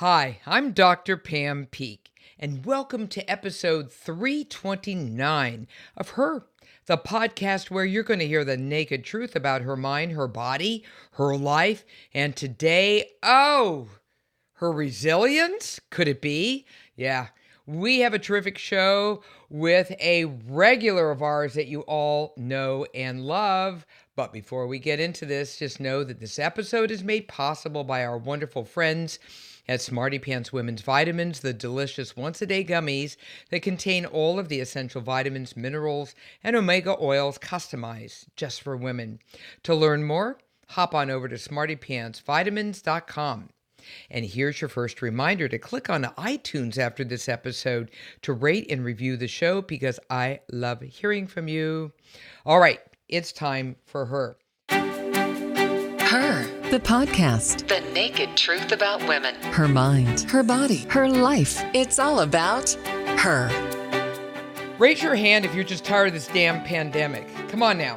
Hi, I'm Dr. Pam Peeke, and welcome to episode 329 of Her, the podcast where you're going to hear the naked truth about her mind, her body, her life, and today, oh, her resilience? Could it be? Yeah. We have a terrific show with a regular of ours that you all know and love. But before we get into this, just know that this episode is made possible by our wonderful friends at Smarty Pants Women's Vitamins, the delicious once a day gummies that contain all of the essential vitamins, minerals, and omega oils customized just for women. To learn more, hop on over to smartypantsvitamins.com. And here's your first reminder to click on iTunes after this episode to rate and review the show because I love hearing from you. All right, it's time for her. Her, the podcast. The naked truth about women. Her mind, her body, her life. It's all about her. Raise your hand if you're just tired of this damn pandemic. Come on now.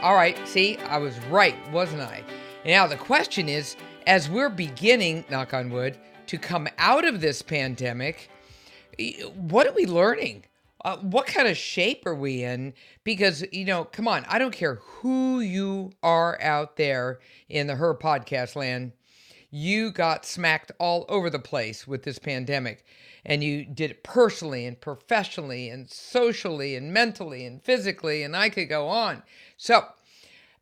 All right, see, I was right, wasn't I? Now the question is as we're beginning, knock on wood, to come out of this pandemic, what are we learning? Uh, what kind of shape are we in? Because, you know, come on, I don't care who you are out there in the Her podcast land. You got smacked all over the place with this pandemic. And you did it personally and professionally and socially and mentally and physically. And I could go on. So,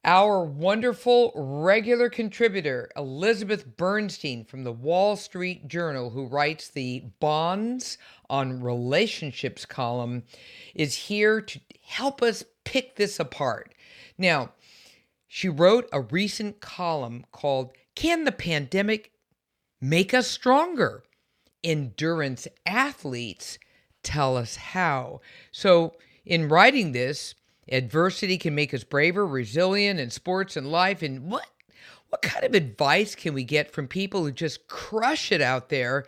our wonderful regular contributor, Elizabeth Bernstein from the Wall Street Journal, who writes the Bonds on Relationships column, is here to help us pick this apart. Now, she wrote a recent column called Can the Pandemic Make Us Stronger? Endurance athletes tell us how. So, in writing this, Adversity can make us braver, resilient in sports and life. And what what kind of advice can we get from people who just crush it out there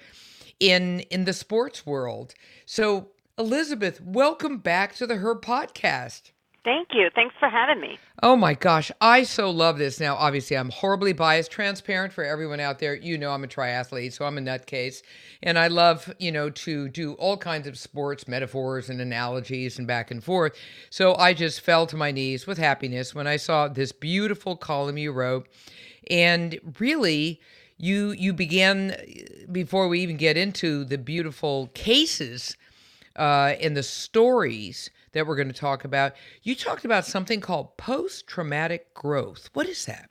in in the sports world? So, Elizabeth, welcome back to the Her podcast. Thank you. Thanks for having me. Oh my gosh, I so love this. Now, obviously, I'm horribly biased, transparent for everyone out there. You know, I'm a triathlete, so I'm a nutcase. And I love, you know, to do all kinds of sports metaphors and analogies and back and forth. So I just fell to my knees with happiness when I saw this beautiful column you wrote. And really, you you began before we even get into the beautiful cases uh, and the stories that we're going to talk about. You talked about something called post traumatic growth. What is that?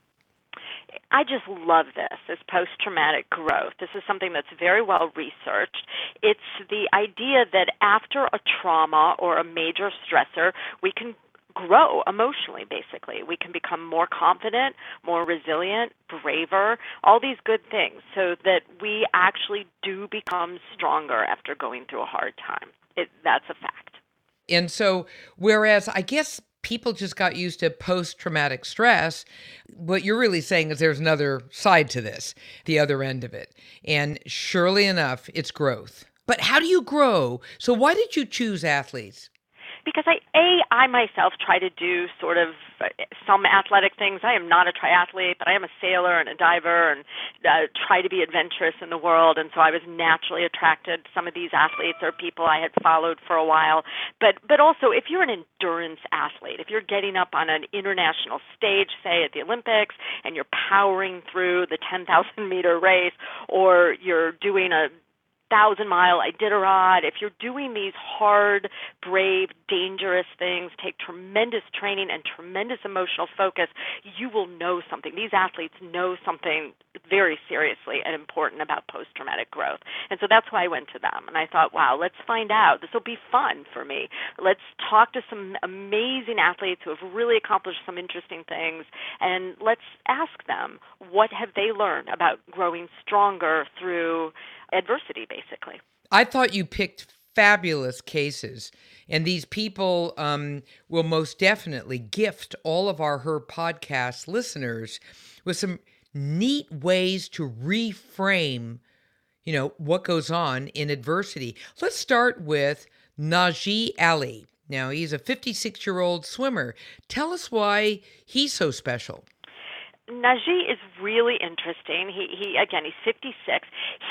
I just love this, this post traumatic growth. This is something that's very well researched. It's the idea that after a trauma or a major stressor, we can grow emotionally, basically. We can become more confident, more resilient, braver, all these good things, so that we actually do become stronger after going through a hard time. It, that's a fact. And so, whereas I guess people just got used to post traumatic stress, what you're really saying is there's another side to this, the other end of it. And surely enough, it's growth. But how do you grow? So, why did you choose athletes? Because I a I myself try to do sort of uh, some athletic things. I am not a triathlete, but I am a sailor and a diver, and uh, try to be adventurous in the world. And so I was naturally attracted to some of these athletes or people I had followed for a while. But but also, if you're an endurance athlete, if you're getting up on an international stage, say at the Olympics, and you're powering through the 10,000 meter race, or you're doing a thousand mile Iditarod, if you're doing these hard, brave, dangerous things, take tremendous training and tremendous emotional focus, you will know something. These athletes know something very seriously and important about post traumatic growth. And so that's why I went to them. And I thought, wow, let's find out. This will be fun for me. Let's talk to some amazing athletes who have really accomplished some interesting things. And let's ask them, what have they learned about growing stronger through adversity, basically. I thought you picked fabulous cases. And these people um, will most definitely gift all of our Her podcast listeners with some neat ways to reframe, you know, what goes on in adversity. Let's start with Naji Ali. Now, he's a 56 year old swimmer. Tell us why he's so special. Naji is really interesting. He, he again, he's 56.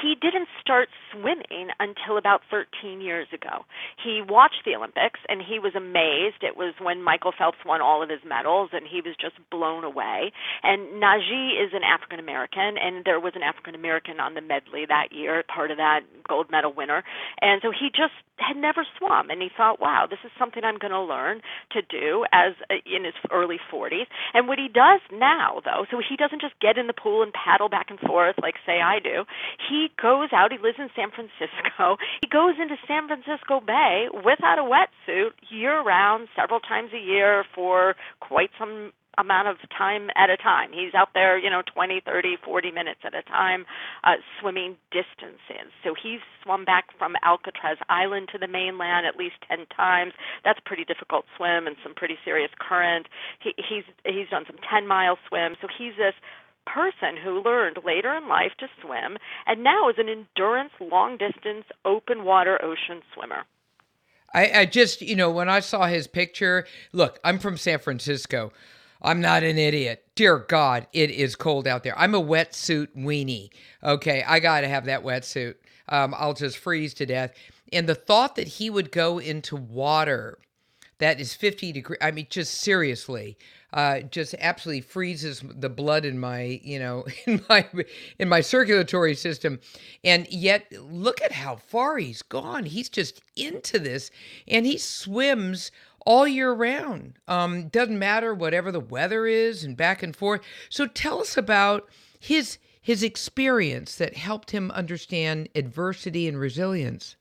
He didn't start swimming until about 13 years ago. He watched the Olympics and he was amazed. It was when Michael Phelps won all of his medals and he was just blown away. And Naji is an African American and there was an African American on the medley that year, part of that gold medal winner. And so he just had never swum and he thought, wow, this is something I'm going to learn to do as uh, in his early 40s. And what he does now though so he doesn't just get in the pool and paddle back and forth like say I do. He goes out, he lives in San Francisco. He goes into San Francisco Bay without a wetsuit year round several times a year for quite some amount of time at a time. He's out there, you know, 20, 30, 40 minutes at a time uh, swimming distances. So he's swum back from Alcatraz Island to the mainland at least 10 times. That's a pretty difficult swim and some pretty serious current. He, he's he's done some 10-mile swims. So he's this person who learned later in life to swim and now is an endurance long distance open water ocean swimmer. I, I just, you know, when I saw his picture, look, I'm from San Francisco. I'm not an idiot. Dear God, it is cold out there. I'm a wetsuit weenie. Okay, I got to have that wetsuit. Um, I'll just freeze to death. And the thought that he would go into water that is 50 degrees, I mean, just seriously, uh, just absolutely freezes the blood in my, you know, in my in my circulatory system. And yet, look at how far he's gone. He's just into this, and he swims all year round. Um, doesn't matter whatever the weather is and back and forth. So tell us about his his experience that helped him understand adversity and resilience.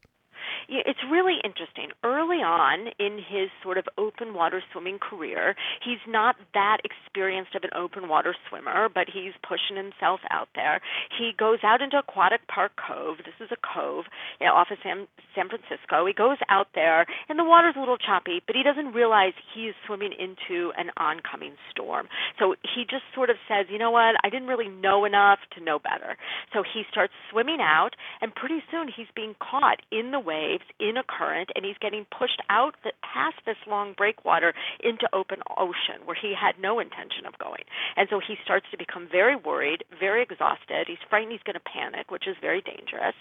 It's really interesting. Early on in his sort of open water swimming career, he's not that experienced of an open water swimmer, but he's pushing himself out there. He goes out into Aquatic Park Cove. This is a cove you know, off of San, San Francisco. He goes out there, and the water's a little choppy, but he doesn't realize he's swimming into an oncoming storm. So he just sort of says, you know what, I didn't really know enough to know better. So he starts swimming out, and pretty soon he's being caught in the waves waves in a current, and he's getting pushed out the, past this long breakwater into open ocean where he had no intention of going. And so he starts to become very worried, very exhausted. He's frightened he's going to panic, which is very dangerous.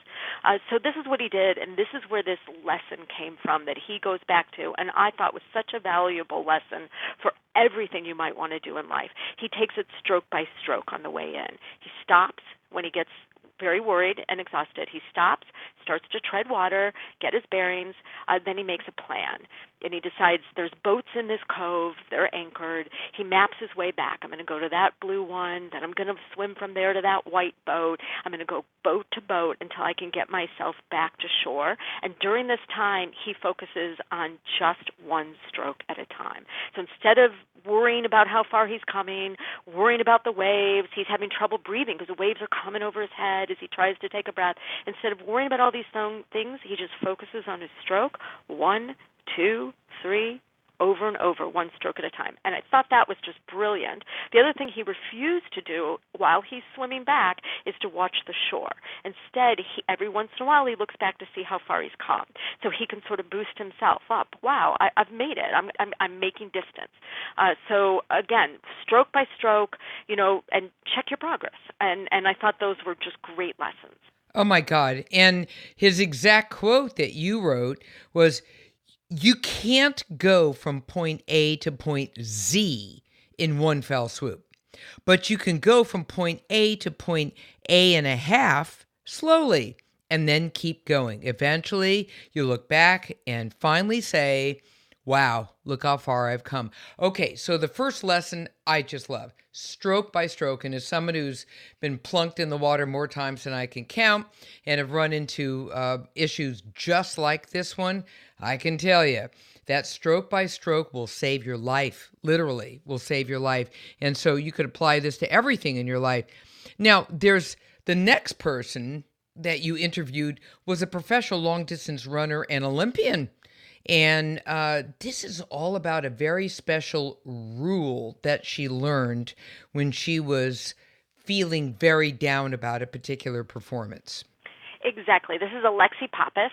Uh, so this is what he did, and this is where this lesson came from that he goes back to, and I thought was such a valuable lesson for everything you might want to do in life. He takes it stroke by stroke on the way in. He stops when he gets very worried and exhausted. He stops, starts to tread water, get his bearings, uh, then he makes a plan and he decides there's boats in this cove, they're anchored. He maps his way back. I'm going to go to that blue one, then I'm going to swim from there to that white boat. I'm going to go boat to boat until I can get myself back to shore. And during this time, he focuses on just one stroke at a time. So instead of worrying about how far he's coming, worrying about the waves, he's having trouble breathing because the waves are coming over his head as he tries to take a breath. Instead of worrying about all these things, he just focuses on his stroke, one two, three, over and over, one stroke at a time. And I thought that was just brilliant. The other thing he refused to do while he's swimming back is to watch the shore. Instead, he, every once in a while, he looks back to see how far he's come, so he can sort of boost himself up. Wow, I, I've made it. I'm I'm, I'm making distance. Uh, so again, stroke by stroke, you know, and check your progress. And and I thought those were just great lessons. Oh my God! And his exact quote that you wrote was you can't go from point A to point Z in one fell swoop, but you can go from point A to point A and a half slowly and then keep going. Eventually, you look back and finally say, Wow, look how far I've come. Okay, so the first lesson I just love stroke by stroke. And as someone who's been plunked in the water more times than I can count and have run into uh, issues just like this one, I can tell you that stroke by stroke will save your life, literally, will save your life. And so you could apply this to everything in your life. Now, there's the next person that you interviewed was a professional long distance runner and Olympian. And uh, this is all about a very special rule that she learned when she was feeling very down about a particular performance. Exactly. This is Alexi Pappas.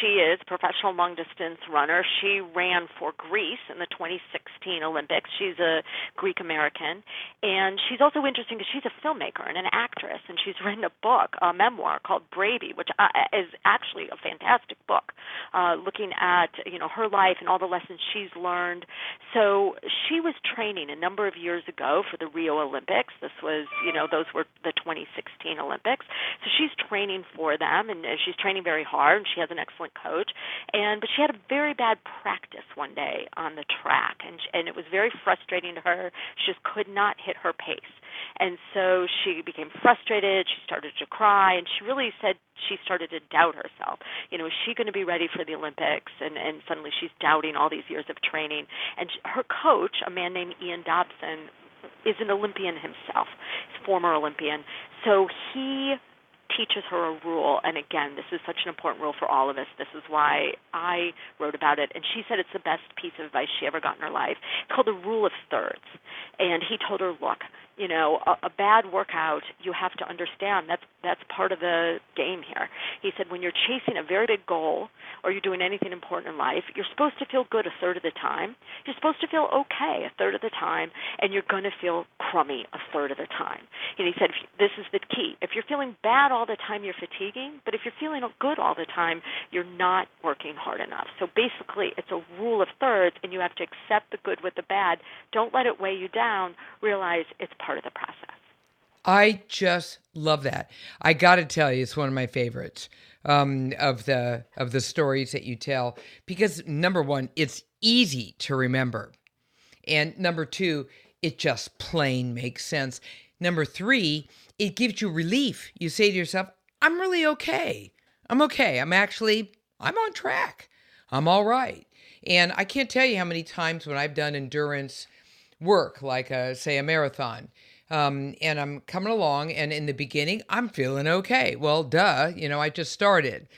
She is a professional long distance runner. She ran for Greece in the 2016 Olympics. She's a Greek American. And she's also interesting because she's a filmmaker and an actress. And she's written a book, a memoir called Bravey, which uh, is actually a fantastic book uh, looking at you know her life and all the lessons she's learned. So she was training a number of years ago for the Rio Olympics. This was you know those were the 2016 Olympics. So she's training for them, and she's training very hard. And she has an excellent coach, and but she had a very bad practice one day on the track, and and it was very frustrating to her. She just could not hit her pace, and so she became frustrated. She started to cry, and she really said she started to doubt herself. You know, is she going to be ready for the Olympics? And and suddenly she's doubting all these years of training. And her coach, a man named Ian Dobson, is an Olympian himself, former Olympian. So he teaches her a rule and again this is such an important rule for all of us. This is why i wrote about it and she said it's the best piece of advice she ever got in her life. It's called the rule of thirds and he told her look you know a, a bad workout you have to understand that's that's part of the game here. He said when you're chasing a very big goal or you're doing anything important in life you're supposed to feel good a third of the time. You're supposed to feel okay a third of the time and you're going to feel crummy a third of the time. And he said this is the key. If you're feeling bad all the time you're fatiguing but if you're feeling good all the time you're not working hard enough. So basically it's a rule of thirds and you have to accept the good with the bad. Don't let it weigh you down. Realize it's part of the process. I just love that. I got to tell you, it's one of my favorites um, of the of the stories that you tell because number one, it's easy to remember, and number two, it just plain makes sense. Number three, it gives you relief. You say to yourself, "I'm really okay. I'm okay. I'm actually I'm on track. I'm all right." And I can't tell you how many times when I've done endurance work, like a, say a marathon. Um, and I'm coming along, and in the beginning, I'm feeling okay. Well, duh, you know, I just started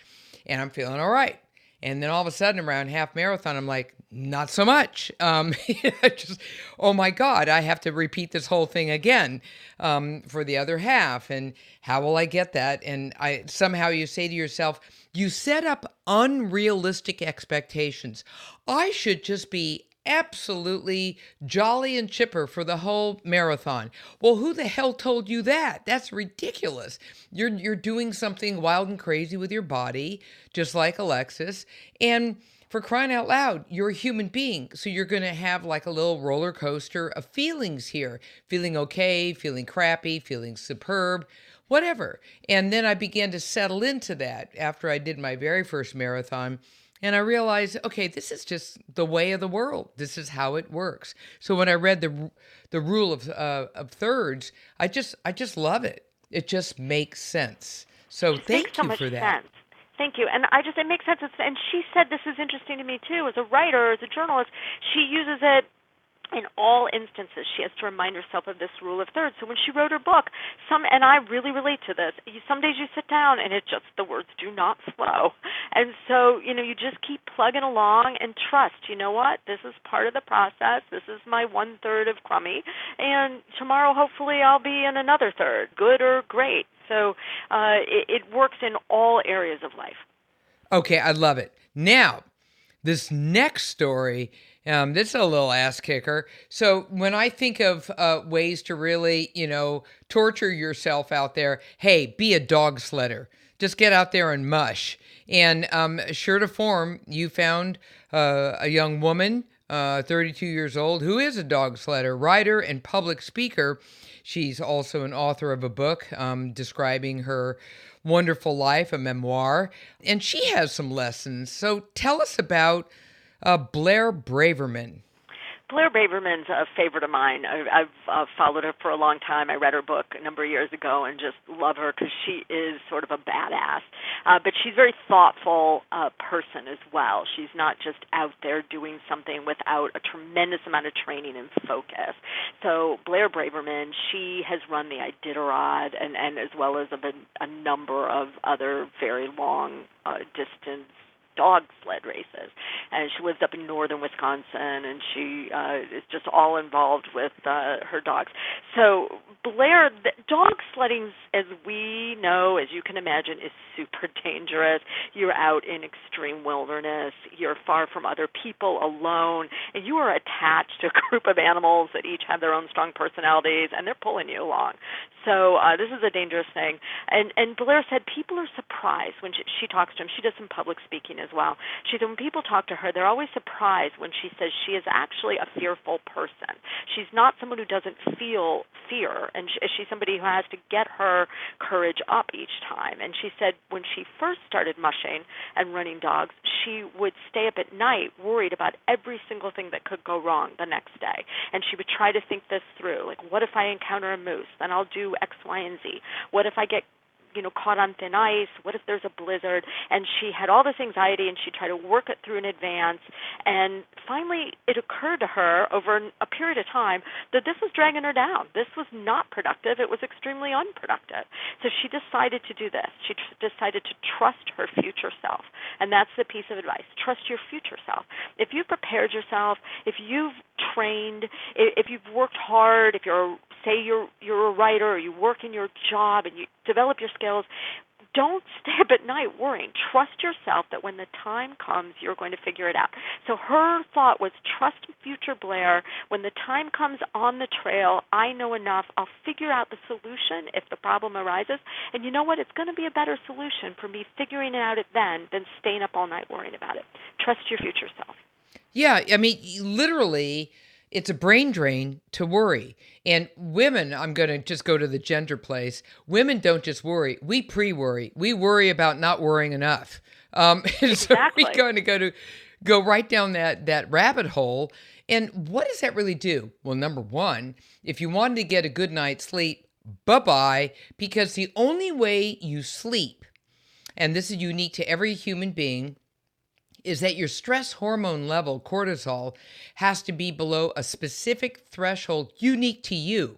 and I'm feeling all right. And then all of a sudden, around half marathon, I'm like, not so much. Um, just, oh my God, I have to repeat this whole thing again um, for the other half. And how will I get that? And I somehow you say to yourself, you set up unrealistic expectations. I should just be absolutely jolly and chipper for the whole marathon. Well, who the hell told you that? That's ridiculous. You're you're doing something wild and crazy with your body, just like Alexis, and for crying out loud, you're a human being. So you're going to have like a little roller coaster of feelings here feeling okay, feeling crappy, feeling superb, whatever. And then I began to settle into that after I did my very first marathon and I realized, okay, this is just the way of the world. This is how it works. So when I read the the rule of uh, of thirds, I just I just love it. It just makes sense. So it thank so you for that. Sense. Thank you. And I just it makes sense. And she said this is interesting to me too. As a writer, as a journalist, she uses it in all instances she has to remind herself of this rule of thirds so when she wrote her book some and i really relate to this some days you sit down and it just the words do not flow. And so you know you just keep plugging along and trust you know what? This is part of the process. This is my one third of crummy. And tomorrow hopefully i'll be in another third good or great. So uh, it, it works in all areas of life. Okay i love it. Now this next story um, this is a little ass kicker. So when I think of uh, ways to really, you know, torture yourself out there, hey, be a dog sledder. Just get out there and mush. And um, sure to form, you found uh, a young woman, uh, 32 years old, who is a dog sledder, writer, and public speaker. She's also an author of a book um, describing her wonderful life, a memoir, and she has some lessons. So tell us about uh, Blair Braverman. Blair Braverman's a favorite of mine. I, I've uh, followed her for a long time. I read her book a number of years ago and just love her because she is sort of a badass. Uh, but she's a very thoughtful uh, person as well. She's not just out there doing something without a tremendous amount of training and focus. So Blair Braverman, she has run the Iditarod and, and as well as a, a number of other very long uh, distance dog sled races. And she lives up in northern Wisconsin, and she uh, is just all involved with uh, her dogs. So Blair, dog sledding, as we know, as you can imagine, is super dangerous. You're out in extreme wilderness. You're far from other people, alone, and you are attached to a group of animals that each have their own strong personalities, and they're pulling you along. So uh, this is a dangerous thing. And and Blair said people are surprised when she, she talks to him. She does some public speaking as well. She said when people talk to her, they're always surprised when she says she is actually a fearful person. She's not someone who doesn't feel fear, and she, she's somebody who has to get her courage up each time. And she said when she first started mushing and running dogs, she would stay up at night worried about every single thing that could go wrong the next day. And she would try to think this through. Like, what if I encounter a moose? Then I'll do X, Y, and Z. What if I get you know caught on thin ice. What if there's a blizzard? And she had all this anxiety and she tried to work it through in advance. And finally it occurred to her over a period of time that this was dragging her down. This was not productive. It was extremely unproductive. So she decided to do this. She tr- decided to trust her future self. And that's the piece of advice. Trust your future self. If you've prepared yourself if you've trained if you've worked hard if you're say you're you're a writer or you work in your job and you develop your skills don't stay up at night worrying. Trust yourself that when the time comes, you're going to figure it out. So her thought was trust future Blair. When the time comes on the trail, I know enough. I'll figure out the solution if the problem arises. And you know what? It's going to be a better solution for me figuring it out it then than staying up all night worrying about it. Trust your future self. Yeah, I mean, literally it's a brain drain to worry. And women, I'm going to just go to the gender place. Women don't just worry; we pre-worry. We worry about not worrying enough. Um, exactly. so we're going to go to go right down that that rabbit hole. And what does that really do? Well, number one, if you wanted to get a good night's sleep, bye bye, because the only way you sleep, and this is unique to every human being, is that your stress hormone level, cortisol, has to be below a specific threshold unique to you.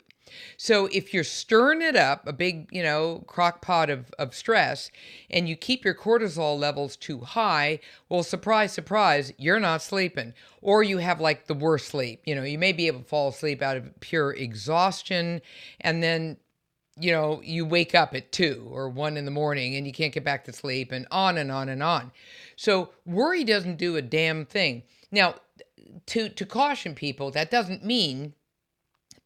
So if you're stirring it up, a big, you know, crock pot of, of stress, and you keep your cortisol levels too high, well, surprise, surprise, you're not sleeping. Or you have like the worst sleep. You know, you may be able to fall asleep out of pure exhaustion, and then you know, you wake up at two or one in the morning and you can't get back to sleep, and on and on and on. So worry doesn't do a damn thing. Now, to to caution people, that doesn't mean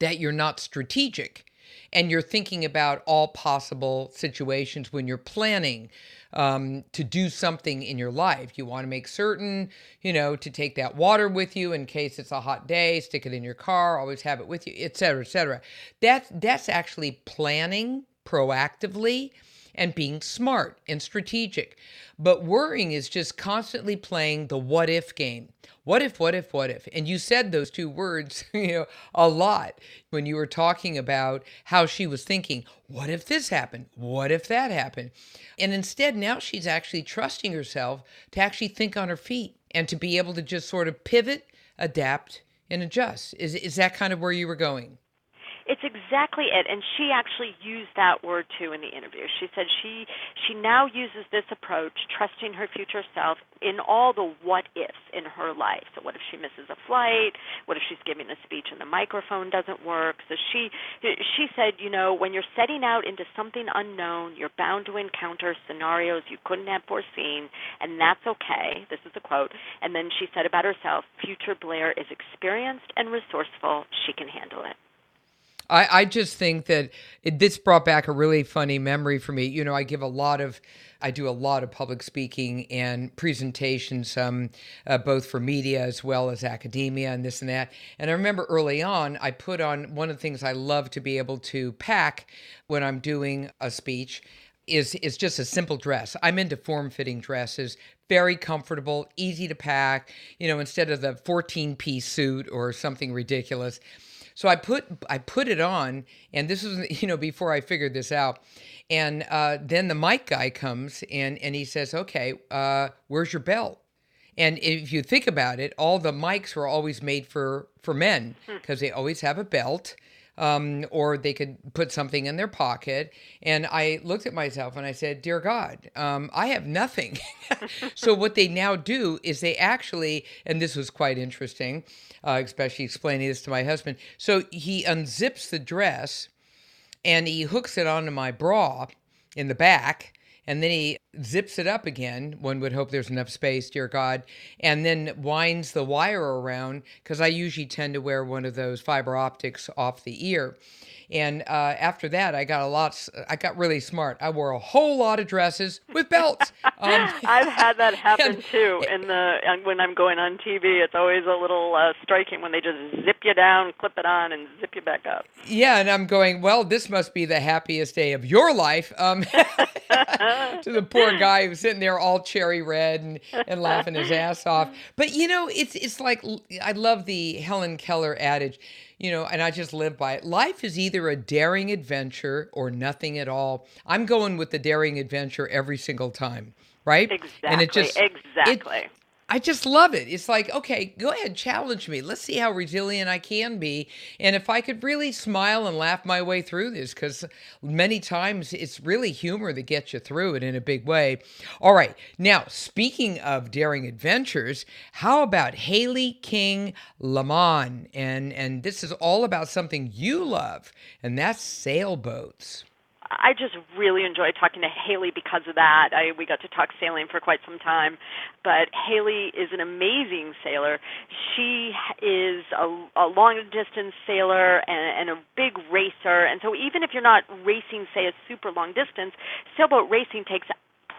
that you're not strategic and you're thinking about all possible situations when you're planning um, to do something in your life. You want to make certain, you know, to take that water with you in case it's a hot day, stick it in your car, always have it with you, et cetera, et cetera. That's, that's actually planning proactively and being smart and strategic. But worrying is just constantly playing the what if game. What if, what if, what if? And you said those two words, you know, a lot when you were talking about how she was thinking, what if this happened? What if that happened? And instead, now she's actually trusting herself to actually think on her feet and to be able to just sort of pivot, adapt, and adjust. Is, is that kind of where you were going? It's exactly it, and she actually used that word too in the interview. She said she she now uses this approach, trusting her future self in all the what ifs in her life. So what if she misses a flight? What if she's giving a speech and the microphone doesn't work? So she she said, you know, when you're setting out into something unknown, you're bound to encounter scenarios you couldn't have foreseen, and that's okay. This is a quote. And then she said about herself, future Blair is experienced and resourceful. She can handle it. I, I just think that it, this brought back a really funny memory for me. You know, I give a lot of, I do a lot of public speaking and presentations, um, uh, both for media as well as academia and this and that. And I remember early on, I put on one of the things I love to be able to pack when I'm doing a speech is is just a simple dress. I'm into form-fitting dresses, very comfortable, easy to pack, you know, instead of the 14-piece suit or something ridiculous. So I put I put it on, and this was you know before I figured this out. And uh, then the mic guy comes and and he says, "Okay, uh, where's your belt?" And if you think about it, all the mics were always made for for men because hmm. they always have a belt um, or they could put something in their pocket. And I looked at myself and I said, Dear God, um, I have nothing. so, what they now do is they actually, and this was quite interesting, uh, especially explaining this to my husband. So, he unzips the dress and he hooks it onto my bra in the back and then he zips it up again. One would hope there's enough space, dear God, and then winds the wire around because I usually tend to wear one of those fiber optics off the ear. And uh, after that, I got a lot. I got really smart. I wore a whole lot of dresses with belts. Um, I've had that happen and, too. In the when I'm going on TV, it's always a little uh, striking when they just zip you down, clip it on, and zip you back up. Yeah, and I'm going. Well, this must be the happiest day of your life. Um, to the poor guy who's sitting there all cherry red and, and laughing his ass off. But you know, it's it's like I love the Helen Keller adage you know, and I just live by it. Life is either a daring adventure or nothing at all. I'm going with the daring adventure every single time, right? Exactly. And it just exactly. It, I just love it. It's like, okay, go ahead, challenge me. Let's see how resilient I can be. And if I could really smile and laugh my way through this, because many times it's really humor that gets you through it in a big way. All right. Now, speaking of daring adventures, how about Haley King Lamont? And, and this is all about something you love, and that's sailboats. I just really enjoyed talking to Hailey because of that. I, we got to talk sailing for quite some time, but Hailey is an amazing sailor. She is a, a long distance sailor and, and a big racer, and so even if you're not racing, say, a super long distance, sailboat racing takes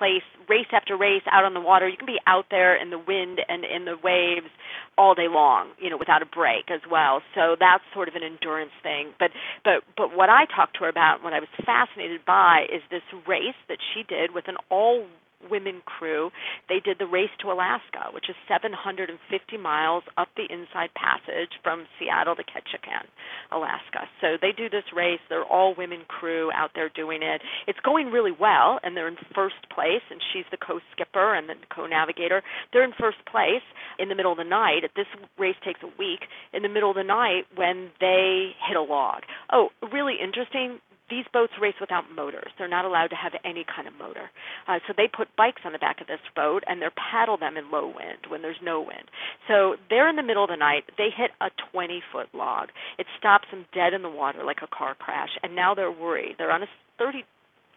place race after race out on the water. You can be out there in the wind and in the waves all day long, you know, without a break as well. So that's sort of an endurance thing. But but but what I talked to her about, what I was fascinated by, is this race that she did with an all women crew. They did the race to Alaska, which is 750 miles up the Inside Passage from Seattle to Ketchikan, Alaska. So they do this race. They're all women crew out there doing it. It's going really well, and they're in first place. And she's the co-skipper and the co-navigator. They're in first place in the middle of the night. This race takes a week. In the middle of the night, when they hit a log. Oh, really interesting these boats race without motors. They're not allowed to have any kind of motor. Uh, so they put bikes on the back of this boat and they paddle them in low wind when there's no wind. So they're in the middle of the night. They hit a 20 foot log. It stops them dead in the water like a car crash. And now they're worried. They're on a 30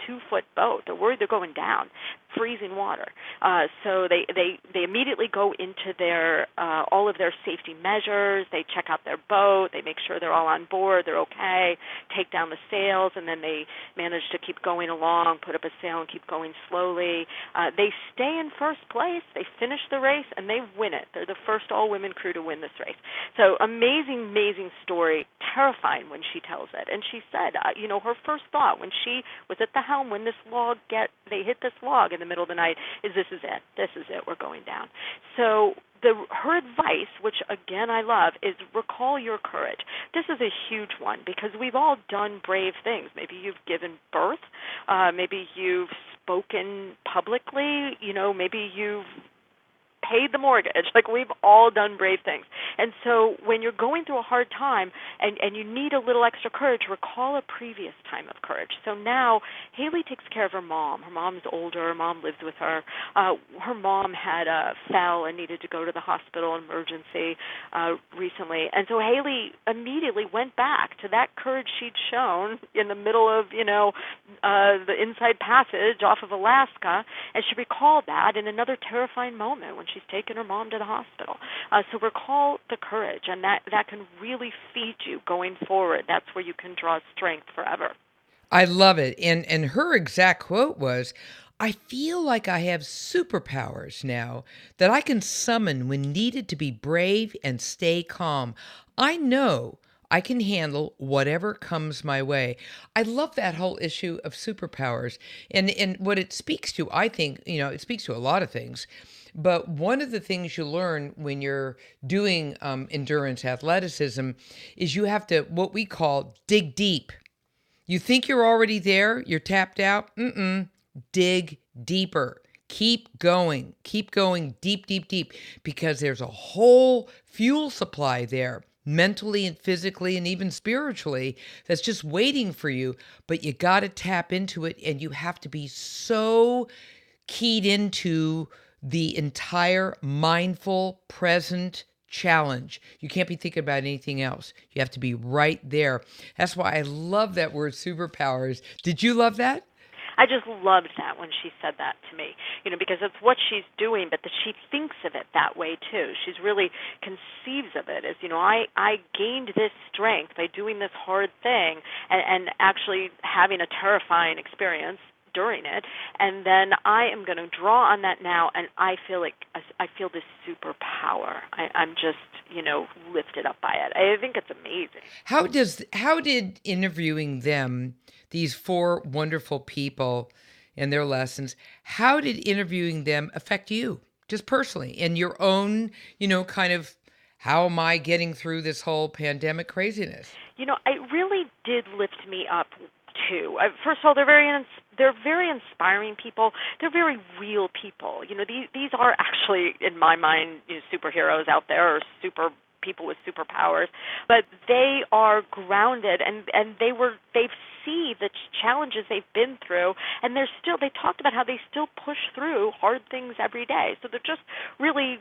two foot boat. They're worried they're going down, freezing water. Uh, so they they they immediately go into their uh, all of their safety measures. They check out their boat. They make sure they're all on board. They're okay. Take down the sails, and then they manage to keep going along. Put up a sail and keep going slowly. Uh, they stay in first place. They finish the race and they win it. They're the first all women crew to win this race. So amazing, amazing story. Terrifying when she tells it. And she said, uh, you know, her first thought when she was at the helm when this log get they hit this log in the middle of the night is this is it this is it we're going down. So the her advice which again I love is recall your courage. This is a huge one because we've all done brave things. Maybe you've given birth uh maybe you've spoken publicly you know maybe you've paid the mortgage. Like we've all done brave things. And so when you're going through a hard time and, and you need a little extra courage, recall a previous time of courage. So now Hailey takes care of her mom. Her mom's older. Her mom lives with her. Uh, her mom had uh, fell and needed to go to the hospital emergency uh, recently. And so Hailey immediately went back to that courage she'd shown in the middle of, you know, uh, the inside passage off of Alaska. And she recalled that in another terrifying moment when she's taken her mom to the hospital. Uh, so recall the courage, and that that can really feed you going forward. That's where you can draw strength forever. I love it. And and her exact quote was, I feel like I have superpowers now that I can summon when needed to be brave and stay calm. I know I can handle whatever comes my way. I love that whole issue of superpowers. And and what it speaks to, I think, you know, it speaks to a lot of things. But one of the things you learn when you're doing um, endurance athleticism is you have to, what we call, dig deep. You think you're already there, you're tapped out. Mm-mm. Dig deeper. Keep going. Keep going deep, deep, deep because there's a whole fuel supply there mentally and physically and even spiritually that's just waiting for you but you got to tap into it and you have to be so keyed into the entire mindful present challenge. You can't be thinking about anything else. You have to be right there. That's why I love that word superpowers. Did you love that? I just loved that when she said that to me, you know, because it's what she's doing, but that she thinks of it that way too. She's really conceives of it as, you know, I I gained this strength by doing this hard thing and, and actually having a terrifying experience during it and then i am going to draw on that now and i feel like i feel this superpower I, i'm just you know lifted up by it i think it's amazing how does how did interviewing them these four wonderful people and their lessons. How did interviewing them affect you, just personally, in your own, you know, kind of how am I getting through this whole pandemic craziness? You know, it really did lift me up too. First of all, they're very they're very inspiring people. They're very real people. You know, these these are actually, in my mind, you know, superheroes out there or super people with superpowers, but they are grounded and and they were they've see the challenges they've been through and they're still they talked about how they still push through hard things every day. So they're just really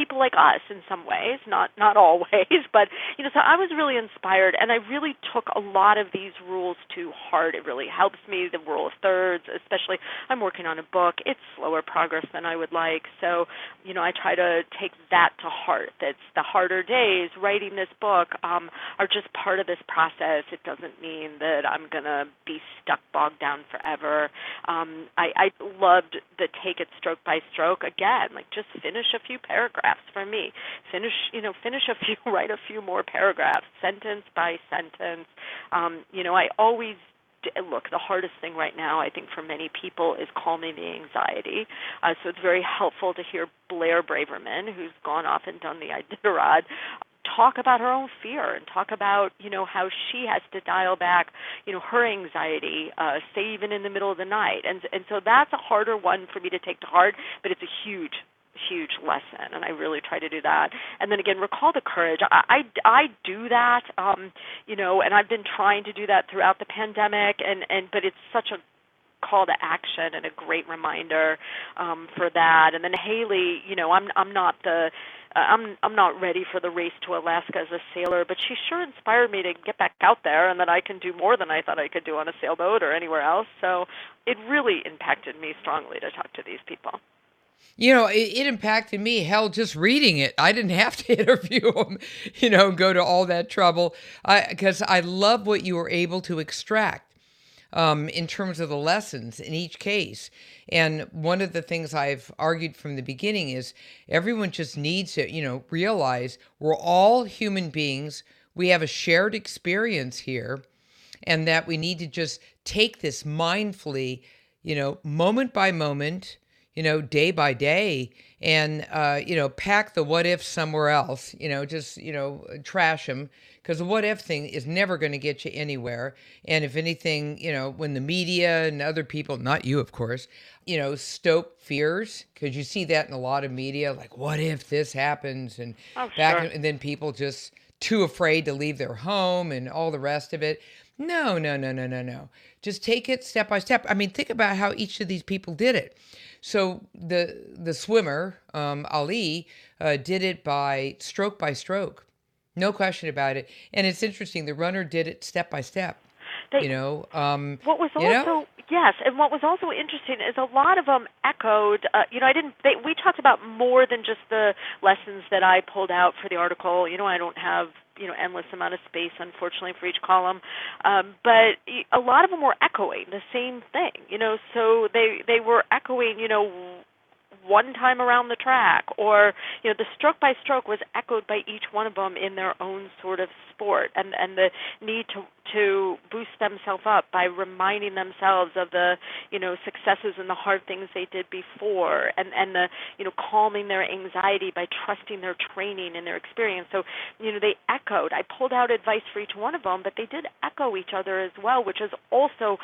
people like us in some ways, not not always, but you know, so I was really inspired and I really took a lot of these rules to heart. It really helps me the rule of thirds, especially I'm working on a book. It's slower progress than I would like. So, you know, I try to take that to heart. That's the harder days writing this book um are just part of this process. It doesn't mean that I'm going to be stuck bogged down forever. Um I I loved the take it stroke by stroke again, like just finish a few paragraphs paragraphs for me. Finish, you know, finish a few, write a few more paragraphs, sentence by sentence. Um, you know, I always look the hardest thing right now i think for many people is calming the anxiety uh, so it's very helpful to hear blair braverman who's gone off and done the iditarod talk about her own fear and talk about you know how she has to dial back you know her anxiety uh say even in the middle of the night and and so that's a harder one for me to take to heart but it's a huge huge lesson and i really try to do that and then again recall the courage i i, I do that um you know and i've been trying to do that throughout the pandemic and and but it's such a call to action and a great reminder um for that and then haley you know i'm i'm not the uh, I'm I'm not ready for the race to Alaska as a sailor, but she sure inspired me to get back out there and that I can do more than I thought I could do on a sailboat or anywhere else. So it really impacted me strongly to talk to these people. You know, it, it, impacted me. Hell, just reading it, I didn't have to interview them. You know, go to all that trouble I because I, I love what you were able to extract um, in terms of the lessons in each case. And one of the things I've argued from the beginning is everyone just needs to, you know, realize we're all human beings. We have a shared experience here, and that we need to just take this mindfully, you know, moment by moment you know, day by day and, uh, you know, pack the what if somewhere else, you know, just, you know, trash them because the what if thing is never going to get you anywhere. And if anything, you know, when the media and other people, not you, of course, you know, stoke fears because you see that in a lot of media, like, what if this happens? And oh, back, sure. and then people just too afraid to leave their home and all the rest of it. No, no, no, no, no, no. Just take it step by step. I mean, think about how each of these people did it. So the the swimmer um, Ali uh, did it by stroke by stroke, no question about it. And it's interesting. The runner did it step by step. They, you know. Um, what was also know? yes, and what was also interesting is a lot of them echoed. Uh, you know, I didn't. They, we talked about more than just the lessons that I pulled out for the article. You know, I don't have you know endless amount of space unfortunately for each column. Um, but a lot of them were echoing the same thing you know so they they were echoing you know one time around the track or you know the stroke by stroke was echoed by each one of them in their own sort of sport and and the need to to boost themselves up by reminding themselves of the you know successes and the hard things they did before and and the you know calming their anxiety by trusting their training and their experience. So you know they echoed. I pulled out advice for each one of them but they did echo each other as well which is also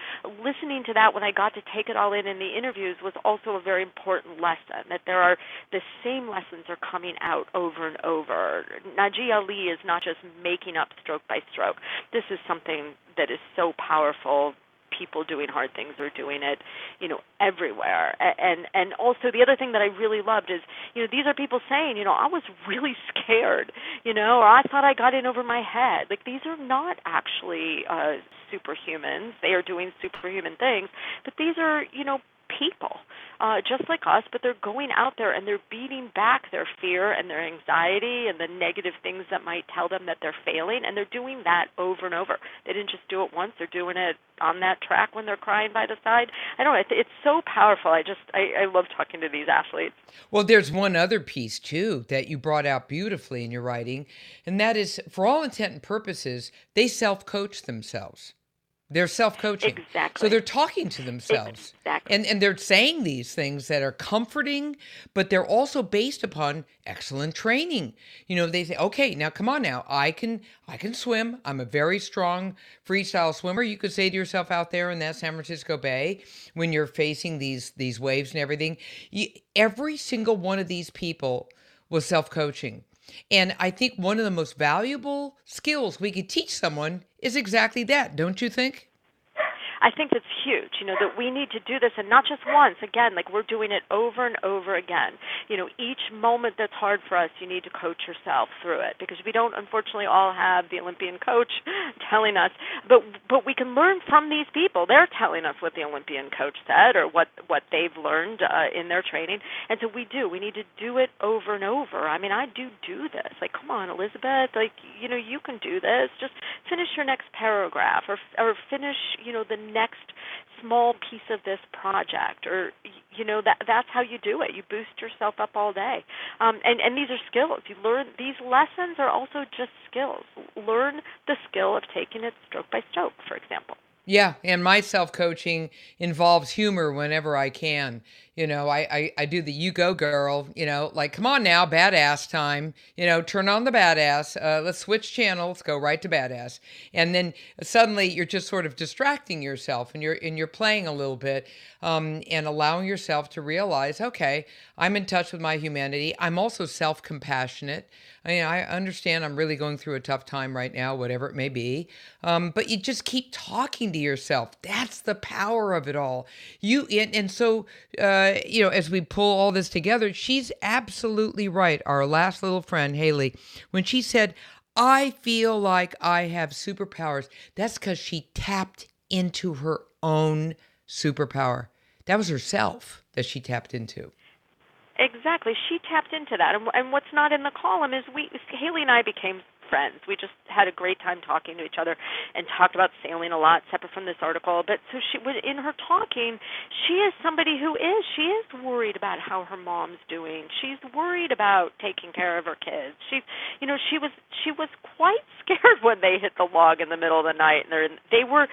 listening to that when i got to take it all in in the interviews was also a very important lesson that there are the same lessons are coming out over and over. Naji Ali is not just making up stroke by stroke. This is something that is so powerful people doing hard things are doing it you know everywhere. And and also the other thing that i really loved is you know these are people saying you know i was really scared you know or i thought i got in over my head. Like these are not actually uh superhumans. They are doing superhuman things but these are you know people, uh, just like us, but they're going out there and they're beating back their fear and their anxiety and the negative things that might tell them that they're failing, and they're doing that over and over. They didn't just do it once; they're doing it on that track when they're crying by the side. I don't know; it's so powerful. I just I, I love talking to these athletes. Well, there's one other piece too that you brought out beautifully in your writing, and that is, for all intent and purposes, they self-coach themselves. They're self-coaching. Exactly. So they're talking to themselves. Exactly. And and they're saying these things that are comforting, but they're also based upon excellent training. You know, they say, "Okay, now come on now. I can I can swim. I'm a very strong freestyle swimmer." You could say to yourself out there in that San Francisco Bay when you're facing these these waves and everything, you, every single one of these people was self-coaching. And I think one of the most valuable skills we could teach someone is exactly that, don't you think? I think that's huge, you know, that we need to do this and not just once, again, like we're doing it over and over again. You know, each moment that's hard for us, you need to coach yourself through it because we don't unfortunately all have the Olympian coach telling us, but but we can learn from these people. They're telling us what the Olympian coach said or what what they've learned uh, in their training. And so we do. We need to do it over and over. I mean, I do do this. Like, come on, Elizabeth, like, you know, you can do this. Just finish your next paragraph or or finish, you know, the next small piece of this project or you know that that's how you do it. You boost yourself up all day. Um, and and these are skills. You learn these lessons are also just skills. Learn the skill of taking it stroke by stroke for example yeah, and my self coaching involves humor whenever I can. You know, I, I, I do the you go girl, you know, like, come on now, badass time. You know, turn on the badass. Uh, let's switch channels, go right to badass. And then suddenly you're just sort of distracting yourself and you're and you're playing a little bit um, and allowing yourself to realize, okay, I'm in touch with my humanity. I'm also self compassionate. I mean, I understand I'm really going through a tough time right now, whatever it may be. Um, but you just keep talking to yourself. That's the power of it all. You and, and so uh, you know, as we pull all this together, she's absolutely right. Our last little friend, Haley, when she said, I feel like I have superpowers, that's because she tapped into her own superpower. That was herself that she tapped into. Exactly. She tapped into that. And, and what's not in the column is we, Haley and I became friends. We just had a great time talking to each other and talked about sailing a lot, separate from this article. But so she, was in her talking, she is somebody who is she is worried about how her mom's doing. She's worried about taking care of her kids. She's, you know, she was she was quite scared when they hit the log in the middle of the night, and they were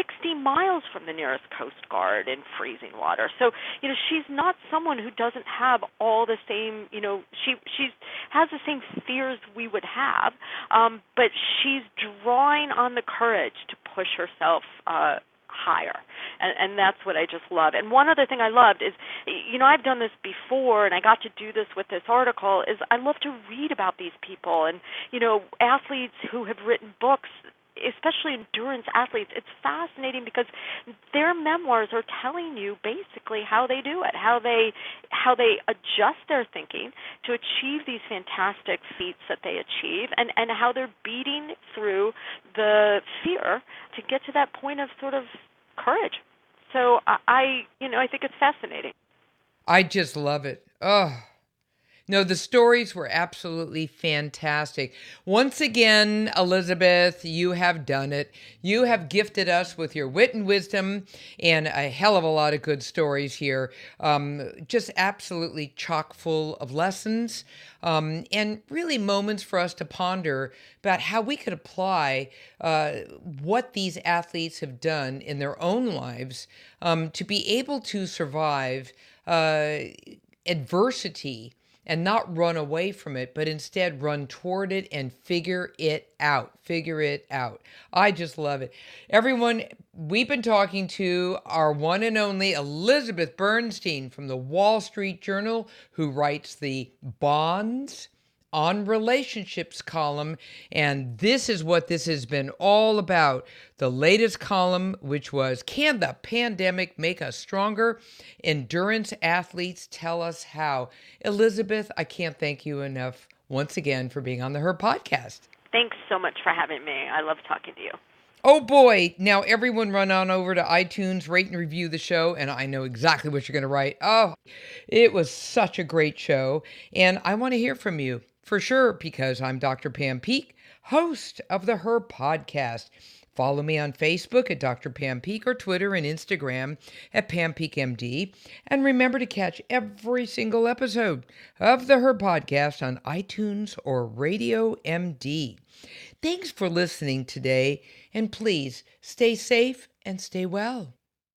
60 miles from the nearest Coast Guard in freezing water. So, you know, she's not someone who doesn't have all the same, you know, she she has the same fears we would have, um, but she's drawing on the courage to push herself uh, higher and and that's what I just love. And one other thing I loved is you know I've done this before and I got to do this with this article is I love to read about these people and you know athletes who have written books especially endurance athletes, it's fascinating because their memoirs are telling you basically how they do it, how they how they adjust their thinking to achieve these fantastic feats that they achieve, and and how they're beating through the fear to get to that point of sort of courage. So I, you know I think it's fascinating. I just love it. Oh. No, the stories were absolutely fantastic. Once again, Elizabeth, you have done it. You have gifted us with your wit and wisdom and a hell of a lot of good stories here. Um, just absolutely chock full of lessons um, and really moments for us to ponder about how we could apply uh, what these athletes have done in their own lives um, to be able to survive uh, adversity and not run away from it, but instead run toward it and figure it out. Figure it out. I just love it. Everyone, we've been talking to our one and only Elizabeth Bernstein from the Wall Street Journal, who writes the Bonds on relationships column. And this is what this has been all about. The latest column, which was Can the Pandemic Make Us Stronger? Endurance athletes tell us how. Elizabeth, I can't thank you enough once again for being on the Her podcast. Thanks so much for having me. I love talking to you. Oh boy, now everyone run on over to iTunes, rate and review the show, and I know exactly what you're going to write. Oh, it was such a great show, and I want to hear from you for sure because I'm Dr. Pam Peeke, host of the Her podcast. Follow me on Facebook at Dr. Pam Peeke or Twitter and Instagram at Pam Peeke MD. And remember to catch every single episode of the Her podcast on iTunes or Radio MD. Thanks for listening today, and please stay safe and stay well.